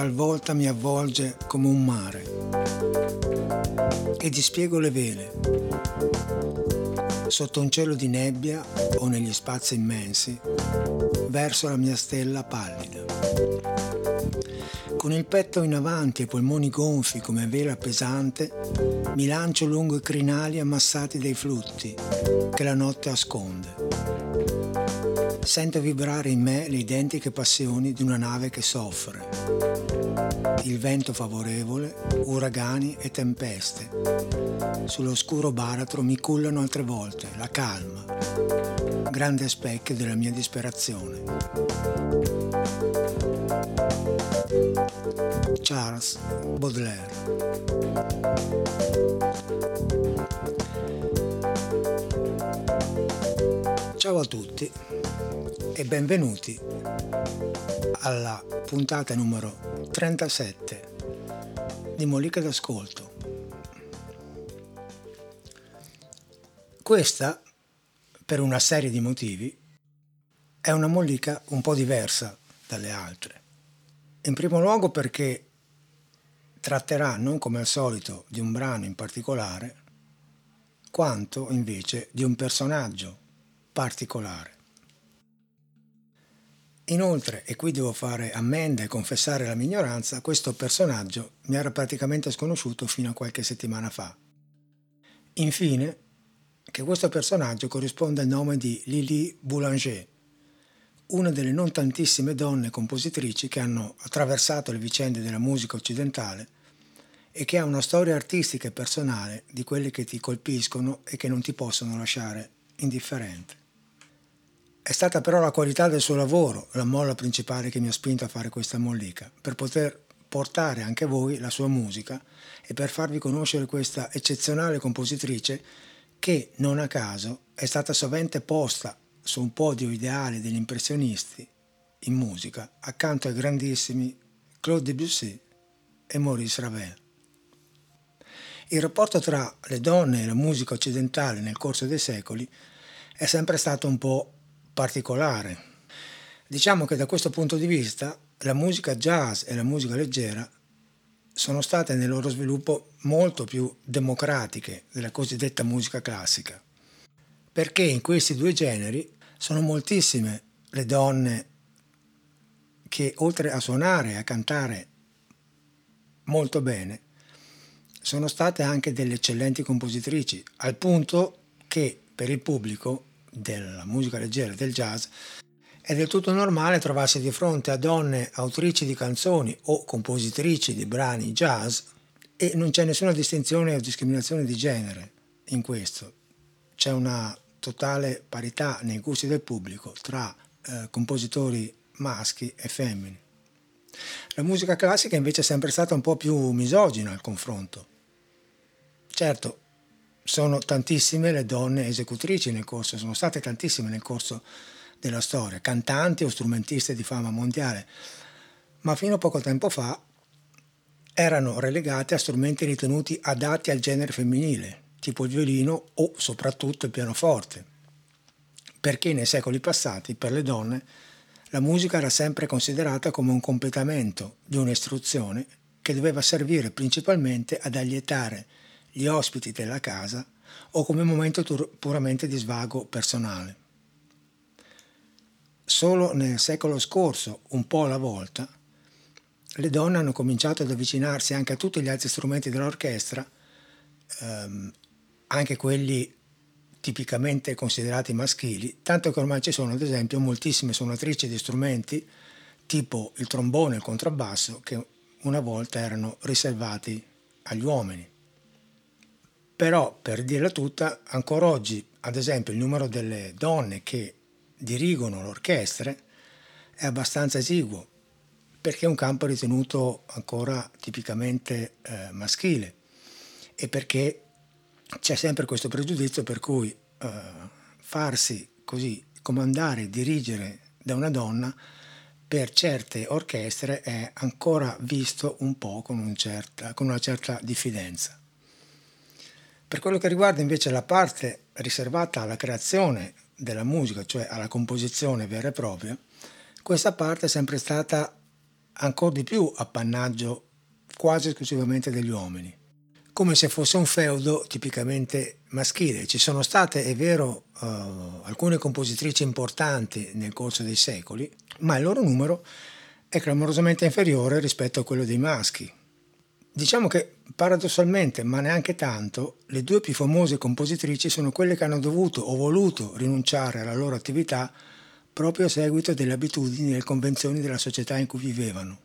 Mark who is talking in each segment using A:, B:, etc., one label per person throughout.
A: talvolta mi avvolge come un mare e dispiego le vele. Sotto un cielo di nebbia o negli spazi immensi, verso la mia stella pallida. Con il petto in avanti e i polmoni gonfi come vela pesante, mi lancio lungo i crinali ammassati dai flutti che la notte asconde. Sento vibrare in me le identiche passioni di una nave che soffre. Il vento favorevole, uragani e tempeste. Sull'oscuro baratro mi cullano altre volte la calma, grande specchio della mia disperazione. Charles Baudelaire Ciao a tutti e benvenuti alla puntata numero 37 di Mollica d'Ascolto. Questa, per una serie di motivi, è una mollica un po' diversa dalle altre. In primo luogo perché tratterà non come al solito di un brano in particolare, quanto invece di un personaggio particolare. Inoltre, e qui devo fare ammenda e confessare la mia ignoranza, questo personaggio mi era praticamente sconosciuto fino a qualche settimana fa. Infine, che questo personaggio corrisponde al nome di Lily Boulanger, una delle non tantissime donne compositrici che hanno attraversato le vicende della musica occidentale e che ha una storia artistica e personale di quelle che ti colpiscono e che non ti possono lasciare indifferente. È stata però la qualità del suo lavoro la molla principale che mi ha spinto a fare questa mollica, per poter portare anche voi la sua musica e per farvi conoscere questa eccezionale compositrice che, non a caso, è stata sovente posta su un podio ideale degli impressionisti in musica accanto ai grandissimi Claude Debussy e Maurice Ravel. Il rapporto tra le donne e la musica occidentale nel corso dei secoli è sempre stato un po' particolare. Diciamo che da questo punto di vista la musica jazz e la musica leggera sono state nel loro sviluppo molto più democratiche della cosiddetta musica classica, perché in questi due generi sono moltissime le donne che oltre a suonare e a cantare molto bene, sono state anche delle eccellenti compositrici, al punto che per il pubblico della musica leggera, del jazz, è del tutto normale trovarsi di fronte a donne autrici di canzoni o compositrici di brani jazz e non c'è nessuna distinzione o discriminazione di genere in questo. C'è una totale parità nei gusti del pubblico tra eh, compositori maschi e femmine. La musica classica invece è sempre stata un po' più misogina al confronto. Certo, sono tantissime le donne esecutrici nel corso, sono state tantissime nel corso della storia, cantanti o strumentiste di fama mondiale, ma fino a poco tempo fa erano relegate a strumenti ritenuti adatti al genere femminile, tipo il violino o soprattutto il pianoforte, perché nei secoli passati per le donne la musica era sempre considerata come un completamento di un'istruzione che doveva servire principalmente ad allietare gli ospiti della casa o come momento puramente di svago personale. Solo nel secolo scorso, un po' alla volta, le donne hanno cominciato ad avvicinarsi anche a tutti gli altri strumenti dell'orchestra, ehm, anche quelli tipicamente considerati maschili, tanto che ormai ci sono ad esempio moltissime suonatrici di strumenti tipo il trombone e il contrabbasso che una volta erano riservati agli uomini. Però, per dirla tutta, ancora oggi, ad esempio, il numero delle donne che dirigono l'orchestra è abbastanza esiguo, perché è un campo ritenuto ancora tipicamente eh, maschile e perché c'è sempre questo pregiudizio per cui eh, farsi così comandare, dirigere da una donna per certe orchestre è ancora visto un po' con, un certa, con una certa diffidenza. Per quello che riguarda invece la parte riservata alla creazione della musica, cioè alla composizione vera e propria, questa parte è sempre stata ancora di più appannaggio quasi esclusivamente degli uomini, come se fosse un feudo tipicamente maschile. Ci sono state, è vero, uh, alcune compositrici importanti nel corso dei secoli, ma il loro numero è clamorosamente inferiore rispetto a quello dei maschi. Diciamo che paradossalmente, ma neanche tanto, le due più famose compositrici sono quelle che hanno dovuto o voluto rinunciare alla loro attività proprio a seguito delle abitudini e delle convenzioni della società in cui vivevano.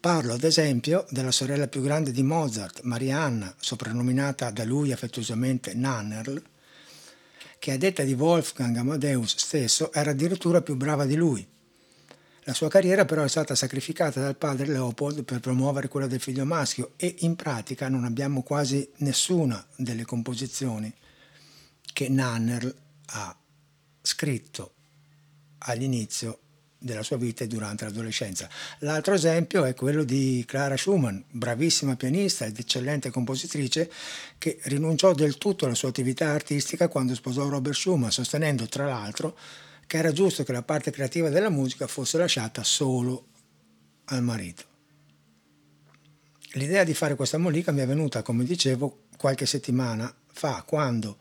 A: Parlo ad esempio della sorella più grande di Mozart, Marianna, soprannominata da lui affettuosamente Nannerl, che a detta di Wolfgang Amadeus stesso era addirittura più brava di lui. La sua carriera però è stata sacrificata dal padre Leopold per promuovere quella del figlio maschio e in pratica non abbiamo quasi nessuna delle composizioni che Nannerl ha scritto all'inizio della sua vita e durante l'adolescenza. L'altro esempio è quello di Clara Schumann, bravissima pianista ed eccellente compositrice che rinunciò del tutto alla sua attività artistica quando sposò Robert Schumann, sostenendo tra l'altro che era giusto che la parte creativa della musica fosse lasciata solo al marito. L'idea di fare questa mollica mi è venuta, come dicevo, qualche settimana fa, quando,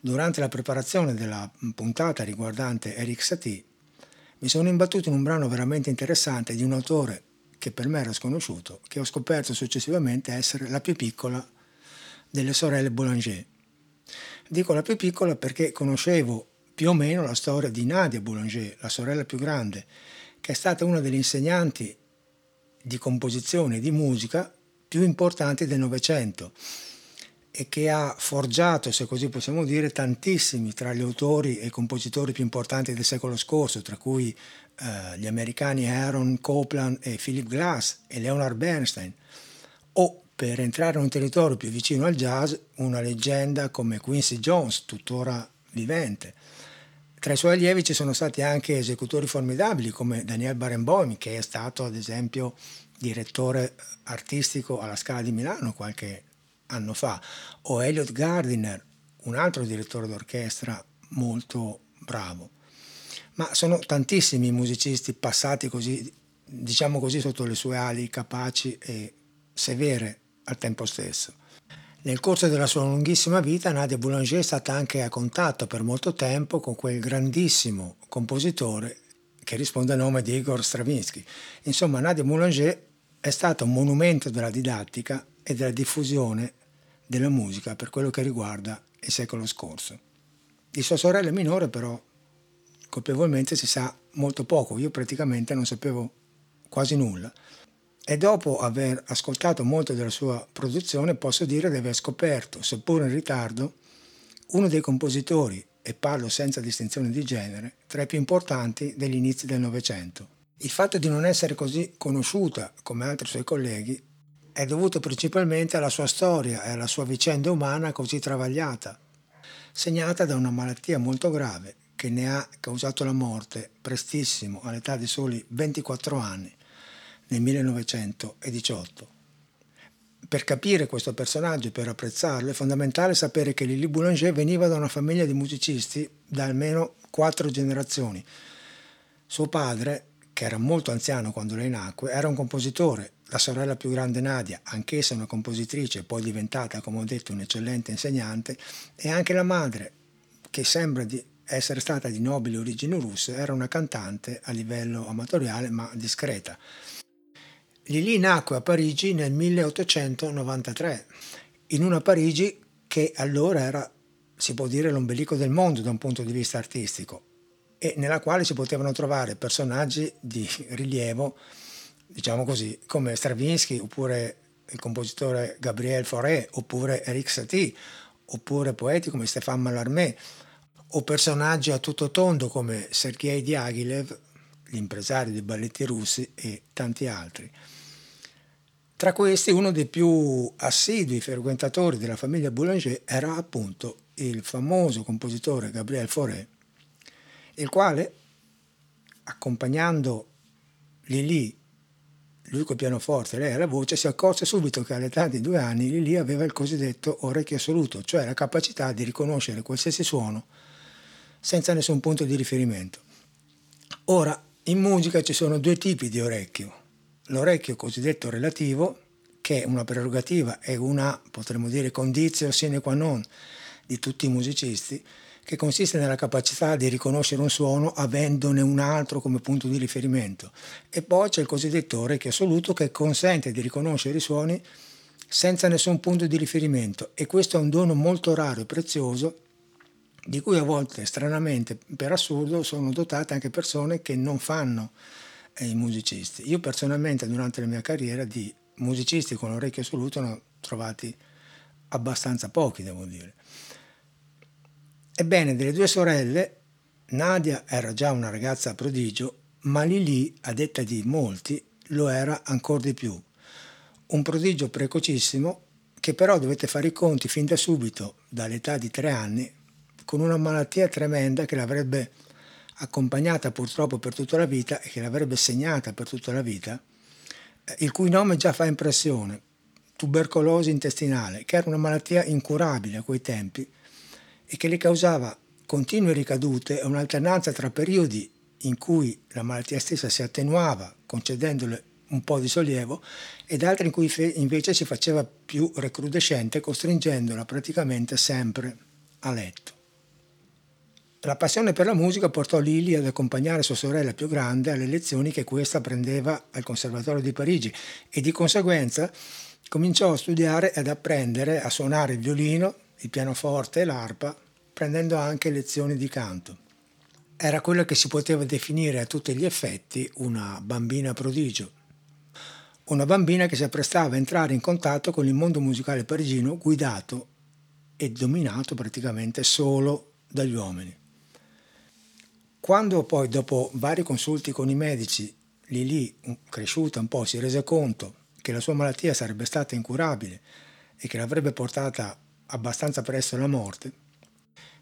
A: durante la preparazione della puntata riguardante Eric Satie, mi sono imbattuto in un brano veramente interessante di un autore che per me era sconosciuto, che ho scoperto successivamente essere la più piccola delle sorelle Boulanger. Dico la più piccola perché conoscevo più o meno la storia di Nadia Boulanger, la sorella più grande, che è stata una delle insegnanti di composizione e di musica più importanti del Novecento e che ha forgiato, se così possiamo dire, tantissimi tra gli autori e compositori più importanti del secolo scorso, tra cui eh, gli americani Aaron Copland e Philip Glass e Leonard Bernstein, o per entrare in un territorio più vicino al jazz, una leggenda come Quincy Jones, tuttora vivente. Tra i suoi allievi ci sono stati anche esecutori formidabili come Daniel Barenboim, che è stato ad esempio direttore artistico alla Scala di Milano qualche anno fa, o Elliot Gardiner, un altro direttore d'orchestra molto bravo. Ma sono tantissimi musicisti passati così, diciamo così, sotto le sue ali, capaci e severe al tempo stesso. Nel corso della sua lunghissima vita Nadia Boulanger è stata anche a contatto per molto tempo con quel grandissimo compositore che risponde al nome di Igor Stravinsky. Insomma, Nadia Boulanger è stata un monumento della didattica e della diffusione della musica per quello che riguarda il secolo scorso. Di sua sorella minore però colpevolmente si sa molto poco, io praticamente non sapevo quasi nulla e dopo aver ascoltato molto della sua produzione posso dire di aver scoperto, seppur in ritardo, uno dei compositori, e parlo senza distinzione di genere, tra i più importanti degli inizi del Novecento. Il fatto di non essere così conosciuta come altri suoi colleghi è dovuto principalmente alla sua storia e alla sua vicenda umana così travagliata, segnata da una malattia molto grave che ne ha causato la morte prestissimo all'età di soli 24 anni nel 1918. Per capire questo personaggio per apprezzarlo è fondamentale sapere che Lili Boulanger veniva da una famiglia di musicisti da almeno quattro generazioni. Suo padre, che era molto anziano quando lei nacque, era un compositore la sorella più grande Nadia, anch'essa una compositrice, poi diventata, come ho detto, un'eccellente insegnante, e anche la madre, che sembra di essere stata di nobili origini russe, era una cantante a livello amatoriale ma discreta. Lili nacque a Parigi nel 1893, in una Parigi che allora era, si può dire, l'ombelico del mondo da un punto di vista artistico e nella quale si potevano trovare personaggi di rilievo diciamo così, come Stravinsky oppure il compositore Gabriel Fauré oppure Eric Satie oppure poeti come Stéphane Mallarmé o personaggi a tutto tondo come Sergei Diaghilev, l'impresario dei balletti russi e tanti altri. Tra questi uno dei più assidui frequentatori della famiglia Boulanger era appunto il famoso compositore Gabriel Fauré, il quale, accompagnando Lili lui col pianoforte, lei alla voce, si accorse subito che all'età di due anni Lili aveva il cosiddetto orecchio assoluto, cioè la capacità di riconoscere qualsiasi suono senza nessun punto di riferimento. Ora, in musica ci sono due tipi di orecchio, l'orecchio cosiddetto relativo, che è una prerogativa e una, potremmo dire, condizio sine qua non di tutti i musicisti, che consiste nella capacità di riconoscere un suono avendone un altro come punto di riferimento. E poi c'è il cosiddetto orecchio assoluto che consente di riconoscere i suoni senza nessun punto di riferimento e questo è un dono molto raro e prezioso di cui a volte stranamente per assurdo sono dotate anche persone che non fanno eh, i musicisti. Io personalmente durante la mia carriera di musicisti con orecchio assoluto ne ho trovati abbastanza pochi, devo dire. Ebbene, delle due sorelle, Nadia era già una ragazza prodigio, ma Lili, a detta di molti, lo era ancora di più. Un prodigio precocissimo che però dovete fare i conti fin da subito, dall'età di tre anni, con una malattia tremenda che l'avrebbe accompagnata purtroppo per tutta la vita e che l'avrebbe segnata per tutta la vita, eh, il cui nome già fa impressione, tubercolosi intestinale, che era una malattia incurabile a quei tempi e che le causava continue ricadute e un'alternanza tra periodi in cui la malattia stessa si attenuava, concedendole un po' di sollievo, ed altri in cui invece si faceva più recrudescente, costringendola praticamente sempre a letto. La passione per la musica portò Lili ad accompagnare sua sorella più grande alle lezioni che questa prendeva al Conservatorio di Parigi e di conseguenza cominciò a studiare ed apprendere a suonare il violino, il pianoforte e l'arpa, prendendo anche lezioni di canto. Era quella che si poteva definire a tutti gli effetti una bambina prodigio. Una bambina che si apprestava a entrare in contatto con il mondo musicale parigino guidato e dominato praticamente solo dagli uomini. Quando poi, dopo vari consulti con i medici, Lili, cresciuta un po', si rese conto che la sua malattia sarebbe stata incurabile e che l'avrebbe portata abbastanza presto alla morte,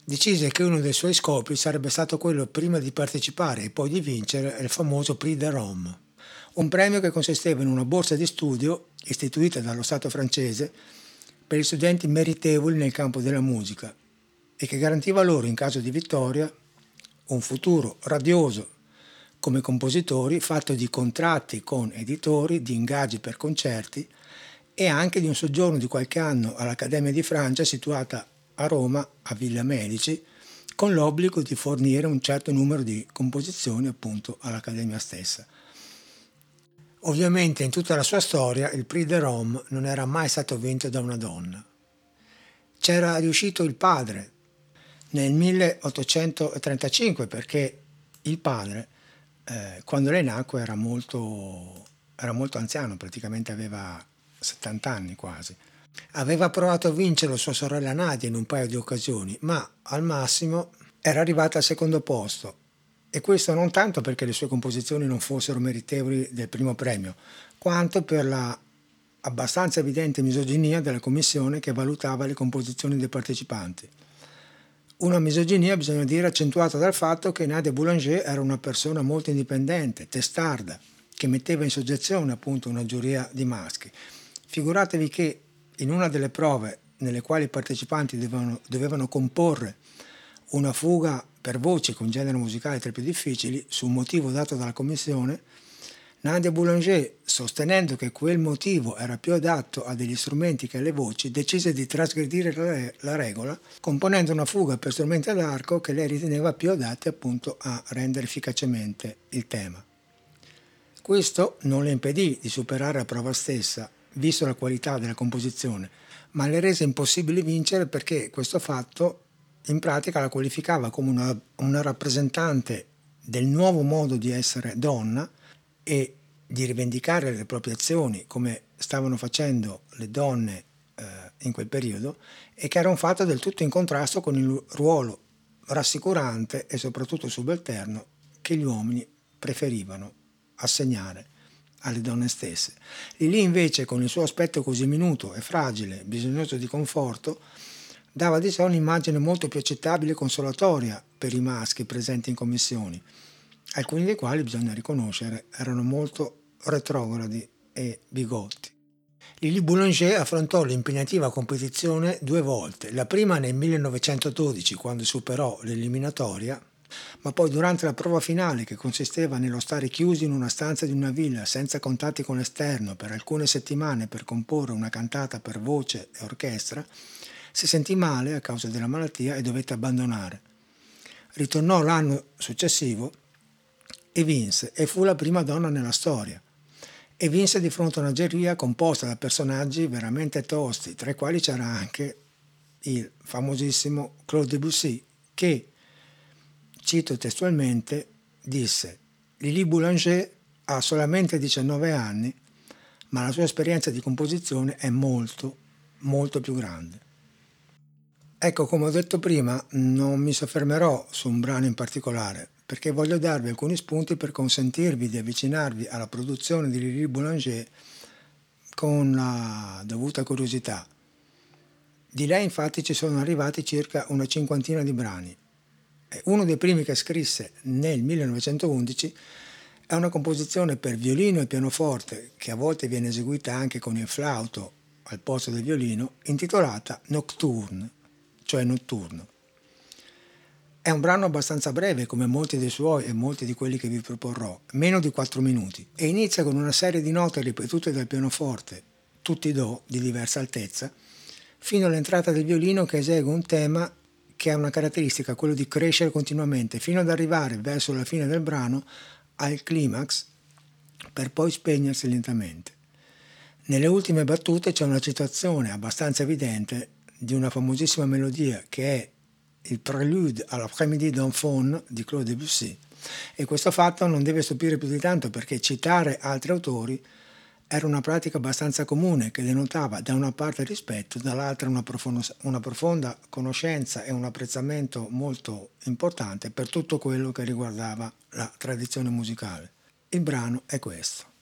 A: decise che uno dei suoi scopi sarebbe stato quello prima di partecipare e poi di vincere il famoso Prix de Rome, un premio che consisteva in una borsa di studio istituita dallo Stato francese per gli studenti meritevoli nel campo della musica e che garantiva loro, in caso di vittoria, un futuro radioso come compositori fatto di contratti con editori, di ingaggi per concerti e anche di un soggiorno di qualche anno all'Accademia di Francia situata a Roma, a Villa Medici, con l'obbligo di fornire un certo numero di composizioni appunto all'Accademia stessa. Ovviamente in tutta la sua storia il Prix de Rome non era mai stato vinto da una donna. C'era riuscito il padre nel 1835 perché il padre, eh, quando lei nacque, era molto, era molto anziano, praticamente aveva 70 anni quasi. Aveva provato a vincere sua sorella Nadia in un paio di occasioni, ma al massimo era arrivata al secondo posto. E questo non tanto perché le sue composizioni non fossero meritevoli del primo premio, quanto per la abbastanza evidente misoginia della commissione che valutava le composizioni dei partecipanti. Una misoginia, bisogna dire, accentuata dal fatto che Nadia Boulanger era una persona molto indipendente, testarda, che metteva in soggezione appunto una giuria di maschi. Figuratevi che in una delle prove nelle quali i partecipanti dovevano, dovevano comporre una fuga per voci con genere musicale tra i più difficili, su un motivo dato dalla commissione, Nadia Boulanger, sostenendo che quel motivo era più adatto a degli strumenti che alle voci, decise di trasgredire la regola, componendo una fuga per strumenti ad arco che lei riteneva più adatti appunto a rendere efficacemente il tema. Questo non le impedì di superare la prova stessa, visto la qualità della composizione, ma le rese impossibile vincere perché questo fatto in pratica la qualificava come una, una rappresentante del nuovo modo di essere donna, e di rivendicare le proprie azioni come stavano facendo le donne eh, in quel periodo e che era un fatto del tutto in contrasto con il ruolo rassicurante e soprattutto subalterno che gli uomini preferivano assegnare alle donne stesse. Lì invece con il suo aspetto così minuto e fragile, bisognoso di conforto, dava di sé un'immagine molto più accettabile e consolatoria per i maschi presenti in commissioni alcuni dei quali bisogna riconoscere erano molto retrogradi e bigotti. Lili Boulanger affrontò l'impegnativa competizione due volte, la prima nel 1912 quando superò l'eliminatoria ma poi durante la prova finale, che consisteva nello stare chiusi in una stanza di una villa senza contatti con l'esterno per alcune settimane per comporre una cantata per voce e orchestra, si sentì male a causa della malattia e dovette abbandonare. Ritornò l'anno successivo e vinse e fu la prima donna nella storia. E vinse di fronte a una geria composta da personaggi veramente tosti, tra i quali c'era anche il famosissimo Claude Debussy, che cito testualmente, disse Lili Boulanger ha solamente 19 anni, ma la sua esperienza di composizione è molto, molto più grande. Ecco, come ho detto prima, non mi soffermerò su un brano in particolare, perché voglio darvi alcuni spunti per consentirvi di avvicinarvi alla produzione di Lili Boulanger con la dovuta curiosità. Di lei infatti ci sono arrivati circa una cinquantina di brani uno dei primi che scrisse nel 1911 è una composizione per violino e pianoforte che a volte viene eseguita anche con il flauto al posto del violino, intitolata Nocturne, cioè notturno. È un brano abbastanza breve come molti dei suoi e molti di quelli che vi proporrò, meno di 4 minuti, e inizia con una serie di note ripetute dal pianoforte, tutti do di diversa altezza, fino all'entrata del violino che esegue un tema che ha una caratteristica, quello di crescere continuamente, fino ad arrivare verso la fine del brano al climax, per poi spegnersi lentamente. Nelle ultime battute c'è una citazione abbastanza evidente di una famosissima melodia che è il prelude all'Après-midi d'un faune di Claude Debussy e questo fatto non deve stupire più di tanto perché citare altri autori era una pratica abbastanza comune che denotava da una parte rispetto, dall'altra una profonda, una profonda conoscenza e un apprezzamento molto importante per tutto quello che riguardava la tradizione musicale. Il brano è questo.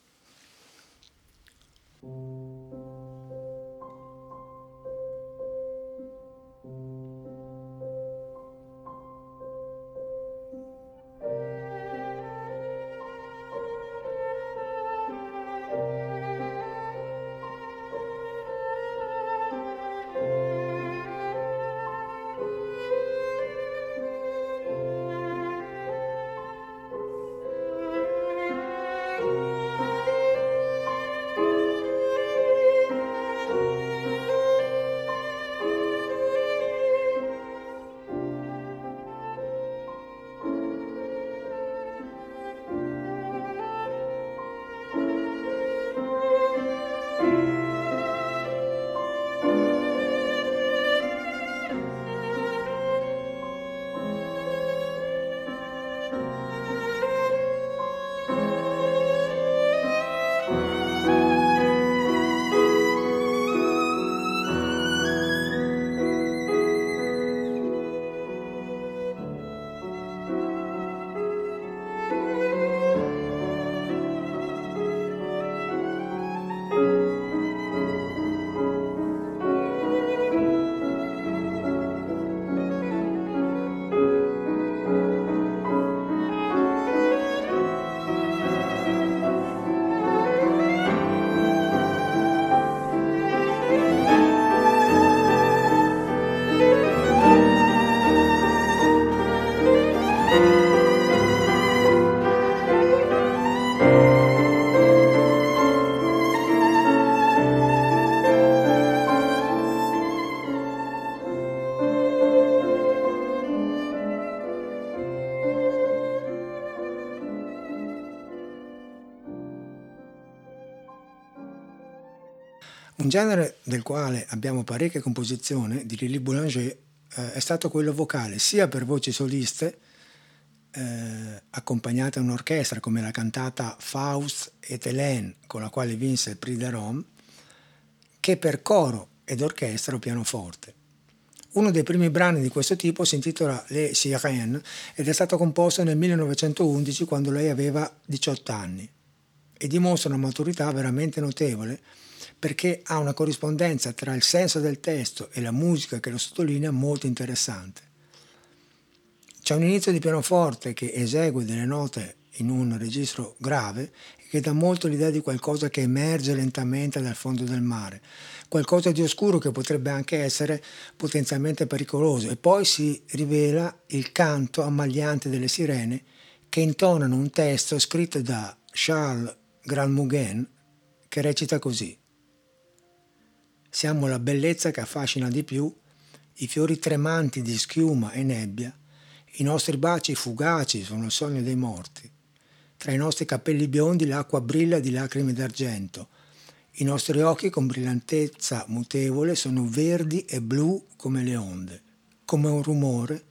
A: Genere del quale abbiamo parecchie composizioni di Lili Boulanger eh, è stato quello vocale, sia per voci soliste, eh, accompagnate a un'orchestra come la cantata Faust et Hélène, con la quale vinse il Prix de Rome, che per coro ed orchestra o pianoforte. Uno dei primi brani di questo tipo si intitola Les Sirènes ed è stato composto nel 1911 quando lei aveva 18 anni e dimostra una maturità veramente notevole perché ha una corrispondenza tra il senso del testo e la musica che lo sottolinea molto interessante. C'è un inizio di pianoforte che esegue delle note in un registro grave e che dà molto l'idea di qualcosa che emerge lentamente dal fondo del mare, qualcosa di oscuro che potrebbe anche essere potenzialmente pericoloso e poi si rivela il canto ammagliante delle sirene che intonano un testo scritto da Charles Granmougen che recita così. Siamo la bellezza che affascina di più, i fiori tremanti di schiuma e nebbia, i nostri baci fugaci sono il sogno dei morti. Tra i nostri capelli biondi l'acqua brilla di lacrime d'argento. I nostri occhi con brillantezza mutevole sono verdi e blu come le onde. Come un rumore,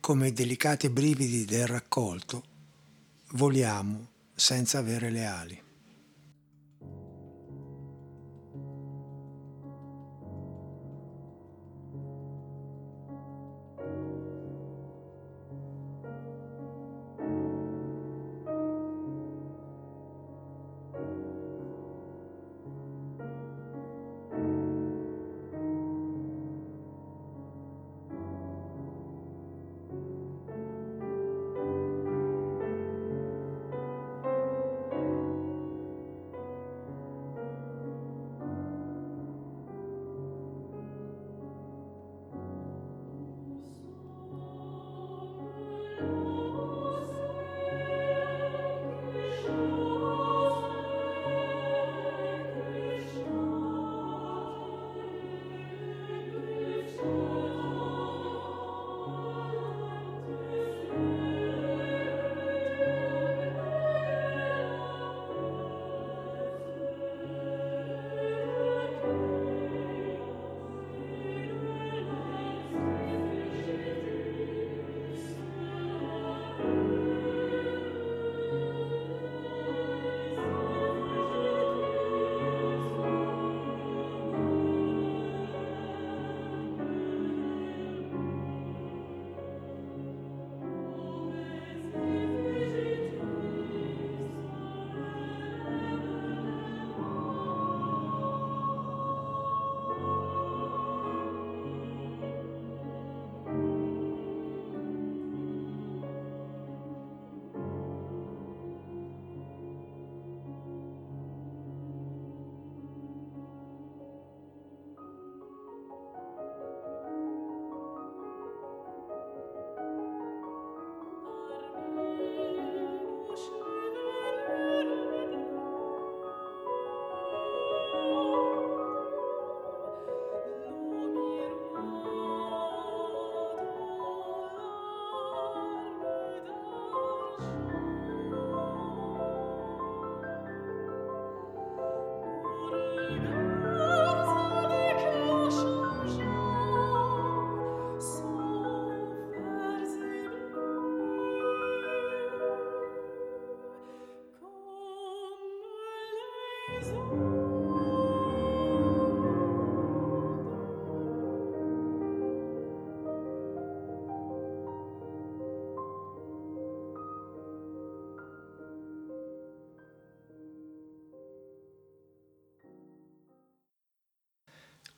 A: come i delicati brividi del raccolto, voliamo senza avere le ali.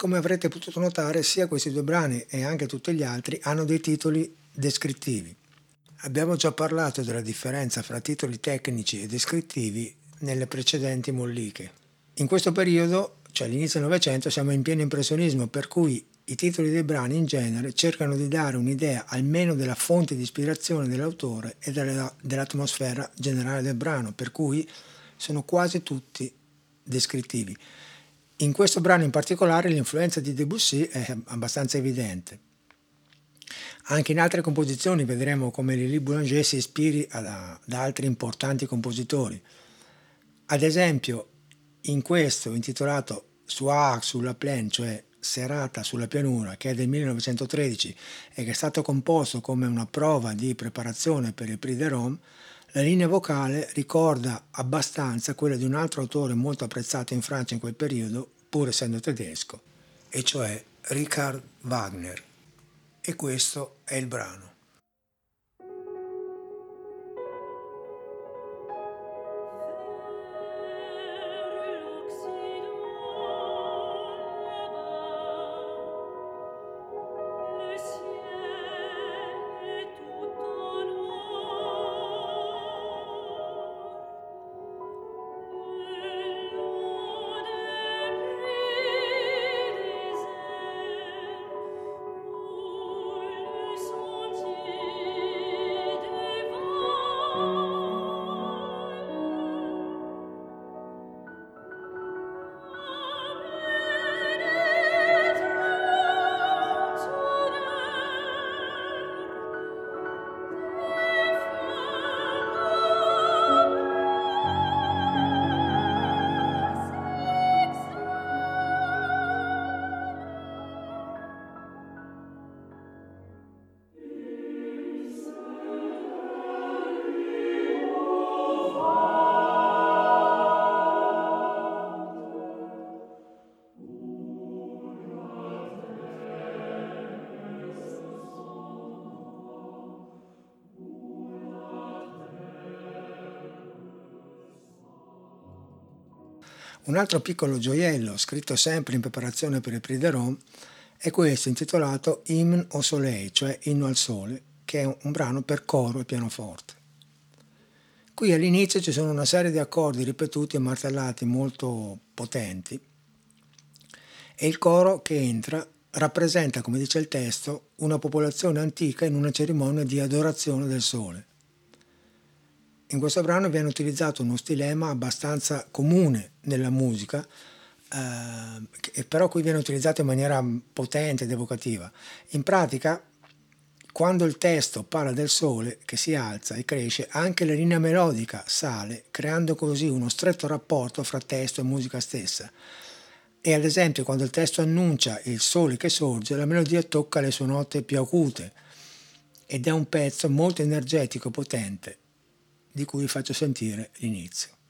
A: Come avrete potuto notare, sia questi due brani e anche tutti gli altri hanno dei titoli descrittivi. Abbiamo già parlato della differenza fra titoli tecnici e descrittivi nelle precedenti molliche. In questo periodo, cioè all'inizio del Novecento, siamo in pieno impressionismo, per cui i titoli dei brani in genere cercano di dare un'idea almeno della fonte di ispirazione dell'autore e della, dell'atmosfera generale del brano, per cui sono quasi tutti descrittivi. In questo brano in particolare l'influenza di Debussy è abbastanza evidente. Anche in altre composizioni vedremo come Lili Boulanger si ispiri da altri importanti compositori. Ad esempio, in questo intitolato Soir sulla plaine, cioè Serata sulla pianura, che è del 1913 e che è stato composto come una prova di preparazione per il Prix de Rome, la linea vocale ricorda abbastanza quella di un altro autore molto apprezzato in Francia in quel periodo, pur essendo tedesco, e cioè Richard Wagner. E questo è il brano. Un altro piccolo gioiello, scritto sempre in preparazione per il Prix de Rome, è questo intitolato Hymne au Soleil, cioè Inno al Sole, che è un brano per coro e pianoforte. Qui all'inizio ci sono una serie di accordi ripetuti e martellati molto potenti e il coro che entra rappresenta, come dice il testo, una popolazione antica in una cerimonia di adorazione del sole. In questo brano viene utilizzato uno stilema abbastanza comune nella musica, eh, però qui viene utilizzato in maniera potente ed evocativa. In pratica, quando il testo parla del sole che si alza e cresce, anche la linea melodica sale, creando così uno stretto rapporto fra testo e musica stessa. E ad esempio, quando il testo annuncia il sole che sorge, la melodia tocca le sue note più acute ed è un pezzo molto energetico e potente di cui vi faccio sentire l'inizio.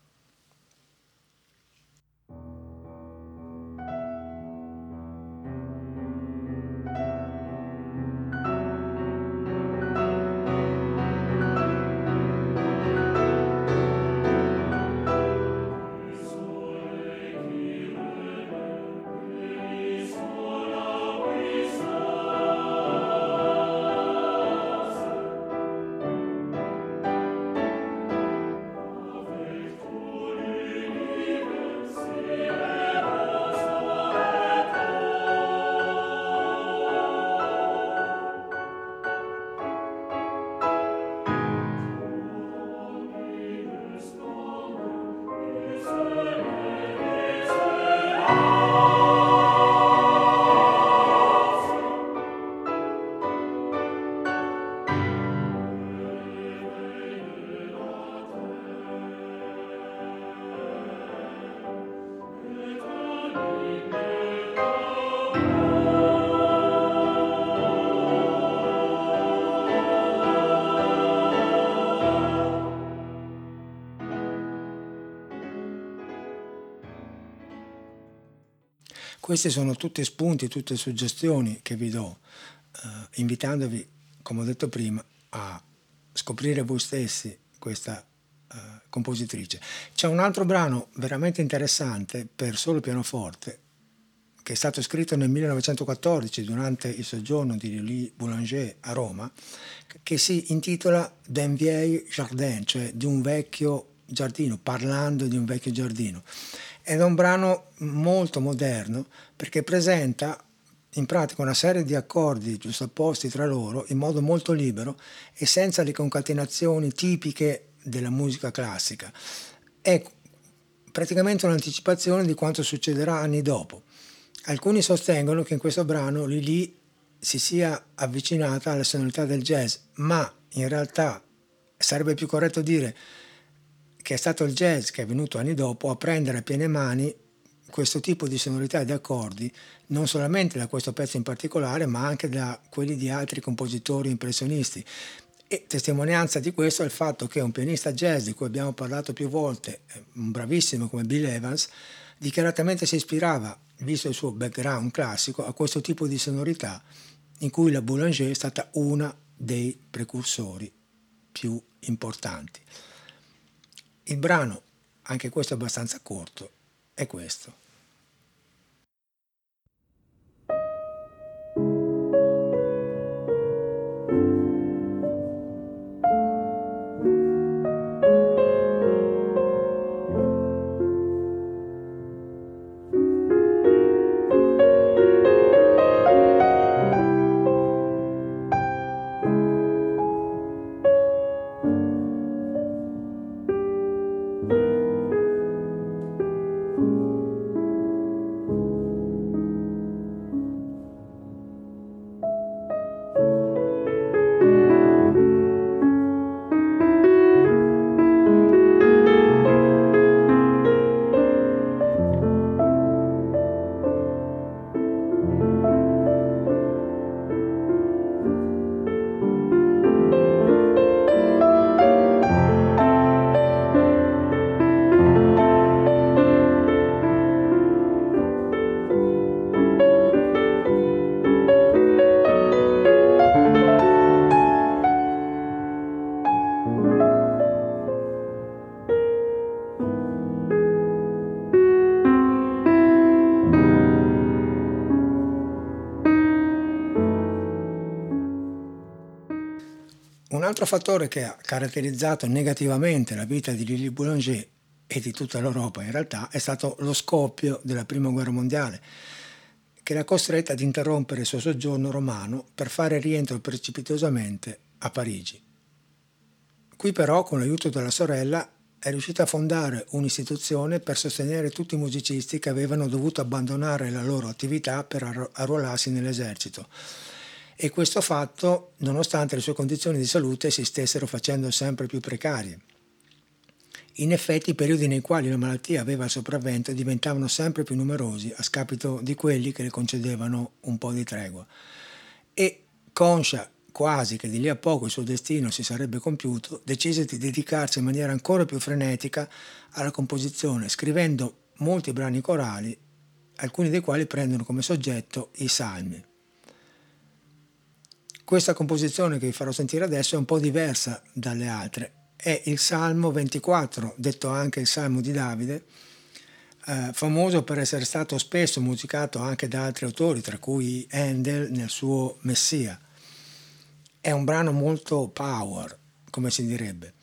A: Questi sono tutti spunti, tutte suggestioni che vi do, eh, invitandovi, come ho detto prima, a scoprire voi stessi questa eh, compositrice. C'è un altro brano veramente interessante per solo pianoforte che è stato scritto nel 1914 durante il soggiorno di Louis Boulanger a Roma, che si intitola D'un vieil jardin, cioè di un vecchio giardino, parlando di un vecchio giardino. Ed è un brano molto moderno perché presenta in pratica una serie di accordi giustapposti tra loro in modo molto libero e senza le concatenazioni tipiche della musica classica. È praticamente un'anticipazione di quanto succederà anni dopo. Alcuni sostengono che in questo brano Lili si sia avvicinata alla sonorità del jazz, ma in realtà sarebbe più corretto dire che è stato il jazz che è venuto anni dopo a prendere a piene mani questo tipo di sonorità e di accordi, non solamente da questo pezzo in particolare, ma anche da quelli di altri compositori impressionisti. E testimonianza di questo è il fatto che un pianista jazz di cui abbiamo parlato più volte, un bravissimo come Bill Evans, dichiaratamente si ispirava, visto il suo background classico, a questo tipo di sonorità in cui la Boulanger è stata una dei precursori più importanti. Il brano, anche questo abbastanza corto, è questo. Altro fattore che ha caratterizzato negativamente la vita di Lily Boulanger e di tutta l'Europa in realtà è stato lo scoppio della Prima Guerra Mondiale, che l'ha costretta ad interrompere il suo soggiorno romano per fare rientro precipitosamente a Parigi. Qui però, con l'aiuto della sorella, è riuscita a fondare un'istituzione per sostenere tutti i musicisti che avevano dovuto abbandonare la loro attività per arruolarsi nell'esercito. E questo fatto nonostante le sue condizioni di salute si stessero facendo sempre più precarie. In effetti i periodi nei quali la malattia aveva il sopravvento diventavano sempre più numerosi a scapito di quelli che le concedevano un po' di tregua. E, conscia quasi che di lì a poco il suo destino si sarebbe compiuto, decise di dedicarsi in maniera ancora più frenetica alla composizione, scrivendo molti brani corali, alcuni dei quali prendono come soggetto i salmi. Questa composizione che vi farò sentire adesso è un po' diversa dalle altre. È il Salmo 24, detto anche il Salmo di Davide, eh, famoso per essere stato spesso musicato anche da altri autori, tra cui Handel nel suo Messia. È un brano molto power, come si direbbe,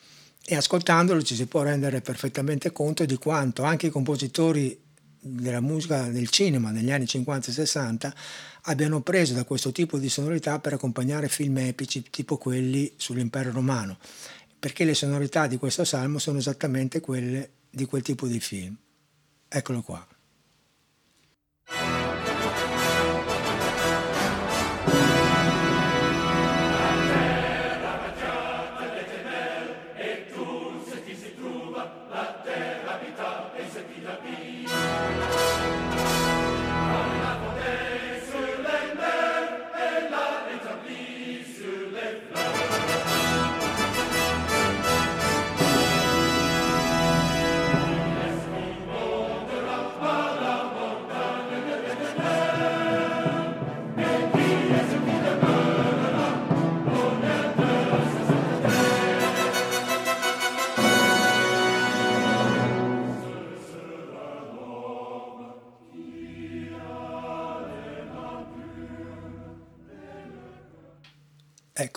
A: e ascoltandolo ci si può rendere perfettamente conto di quanto anche i compositori della musica del cinema negli anni 50 e 60 abbiano preso da questo tipo di sonorità per accompagnare film epici tipo quelli sull'impero romano, perché le sonorità di questo salmo sono esattamente quelle di quel tipo di film. Eccolo qua.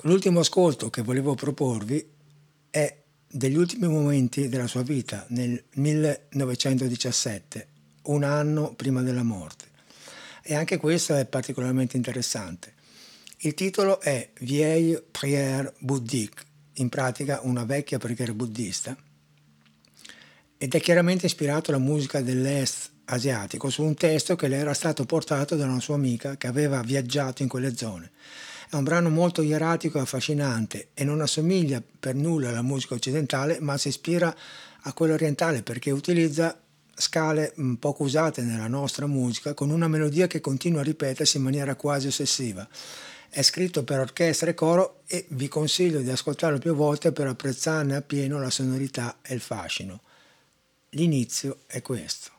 A: L'ultimo ascolto che volevo proporvi è degli ultimi momenti della sua vita, nel 1917, un anno prima della morte. E anche questo è particolarmente interessante. Il titolo è Vieille Prière Bouddhique, in pratica una vecchia preghiera buddista, ed è chiaramente ispirato alla musica dell'est asiatico su un testo che le era stato portato da una sua amica che aveva viaggiato in quelle zone. È un brano molto ieratico e affascinante e non assomiglia per nulla alla musica occidentale, ma si ispira a quella orientale perché utilizza scale mm, poco usate nella nostra musica con una melodia che continua a ripetersi in maniera quasi ossessiva. È scritto per orchestra e coro e vi consiglio di ascoltarlo più volte per apprezzarne appieno la sonorità e il fascino. L'inizio è questo.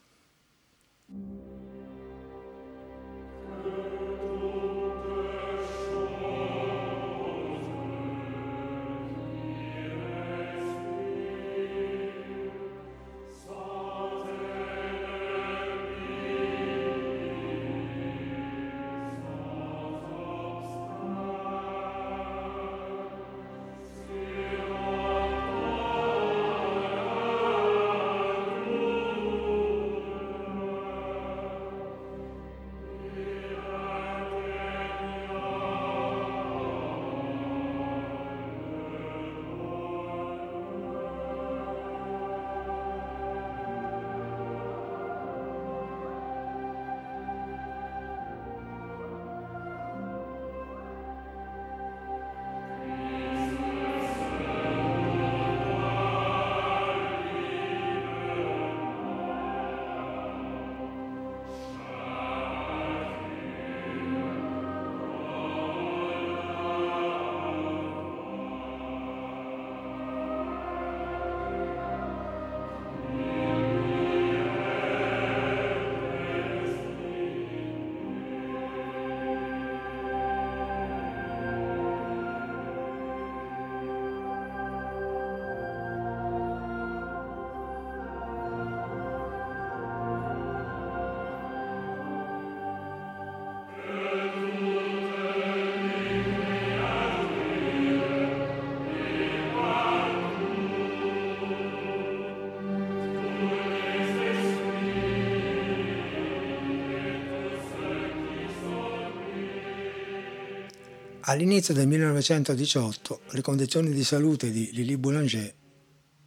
A: All'inizio del 1918 le condizioni di salute di Lili Boulanger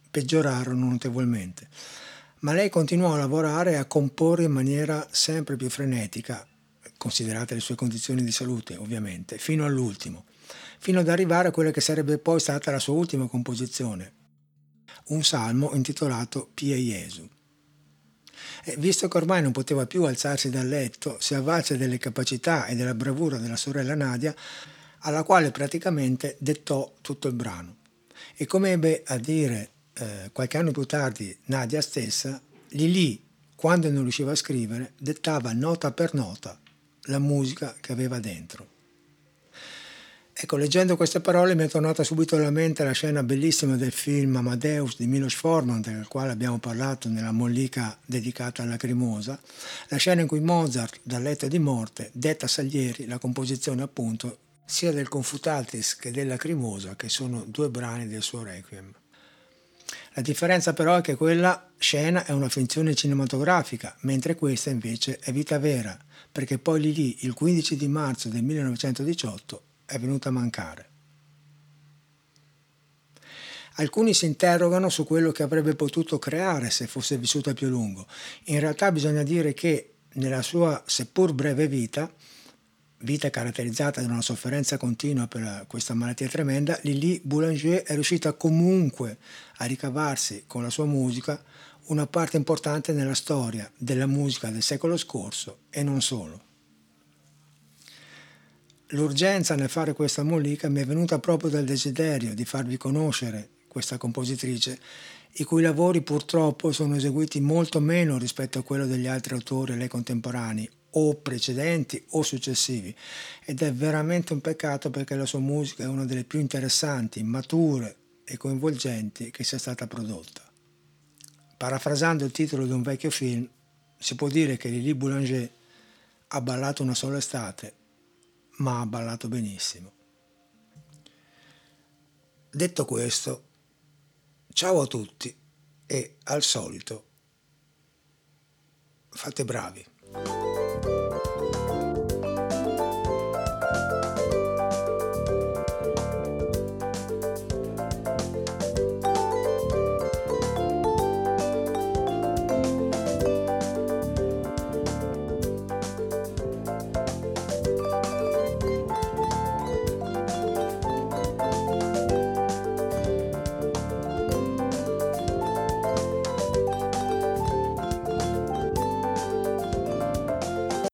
A: peggiorarono notevolmente, ma lei continuò a lavorare e a comporre in maniera sempre più frenetica, considerate le sue condizioni di salute ovviamente, fino all'ultimo, fino ad arrivare a quella che sarebbe poi stata la sua ultima composizione, un salmo intitolato Pie Jesu. E visto che ormai non poteva più alzarsi dal letto, si avvalse delle capacità e della bravura della sorella Nadia, alla quale praticamente dettò tutto il brano. E come ebbe a dire eh, qualche anno più tardi Nadia stessa, Lili, quando non riusciva a scrivere, dettava nota per nota la musica che aveva dentro. Ecco, leggendo queste parole mi è tornata subito alla mente la scena bellissima del film Amadeus di Milos Forman, del quale abbiamo parlato nella mollica dedicata alla Lacrimosa, la scena in cui Mozart, dal letto di morte, detta a Salieri la composizione appunto sia del Confutatis che della Lacrimosa, che sono due brani del suo Requiem. La differenza però è che quella scena è una finzione cinematografica, mentre questa invece è vita vera, perché poi lì lì, il 15 di marzo del 1918, è venuta a mancare. Alcuni si interrogano su quello che avrebbe potuto creare se fosse vissuta più a lungo. In realtà bisogna dire che nella sua seppur breve vita, vita caratterizzata da una sofferenza continua per questa malattia tremenda, Lili Boulanger è riuscita comunque a ricavarsi con la sua musica una parte importante nella storia della musica del secolo scorso e non solo. L'urgenza nel fare questa mollica mi è venuta proprio dal desiderio di farvi conoscere questa compositrice, i cui lavori purtroppo sono eseguiti molto meno rispetto a quello degli altri autori a lei contemporanei, o precedenti o successivi, ed è veramente un peccato perché la sua musica è una delle più interessanti, mature e coinvolgenti che sia stata prodotta. Parafrasando il titolo di un vecchio film, si può dire che Lili Boulanger ha ballato una sola estate ma ha ballato benissimo. Detto questo, ciao a tutti e al solito fate bravi. Bye.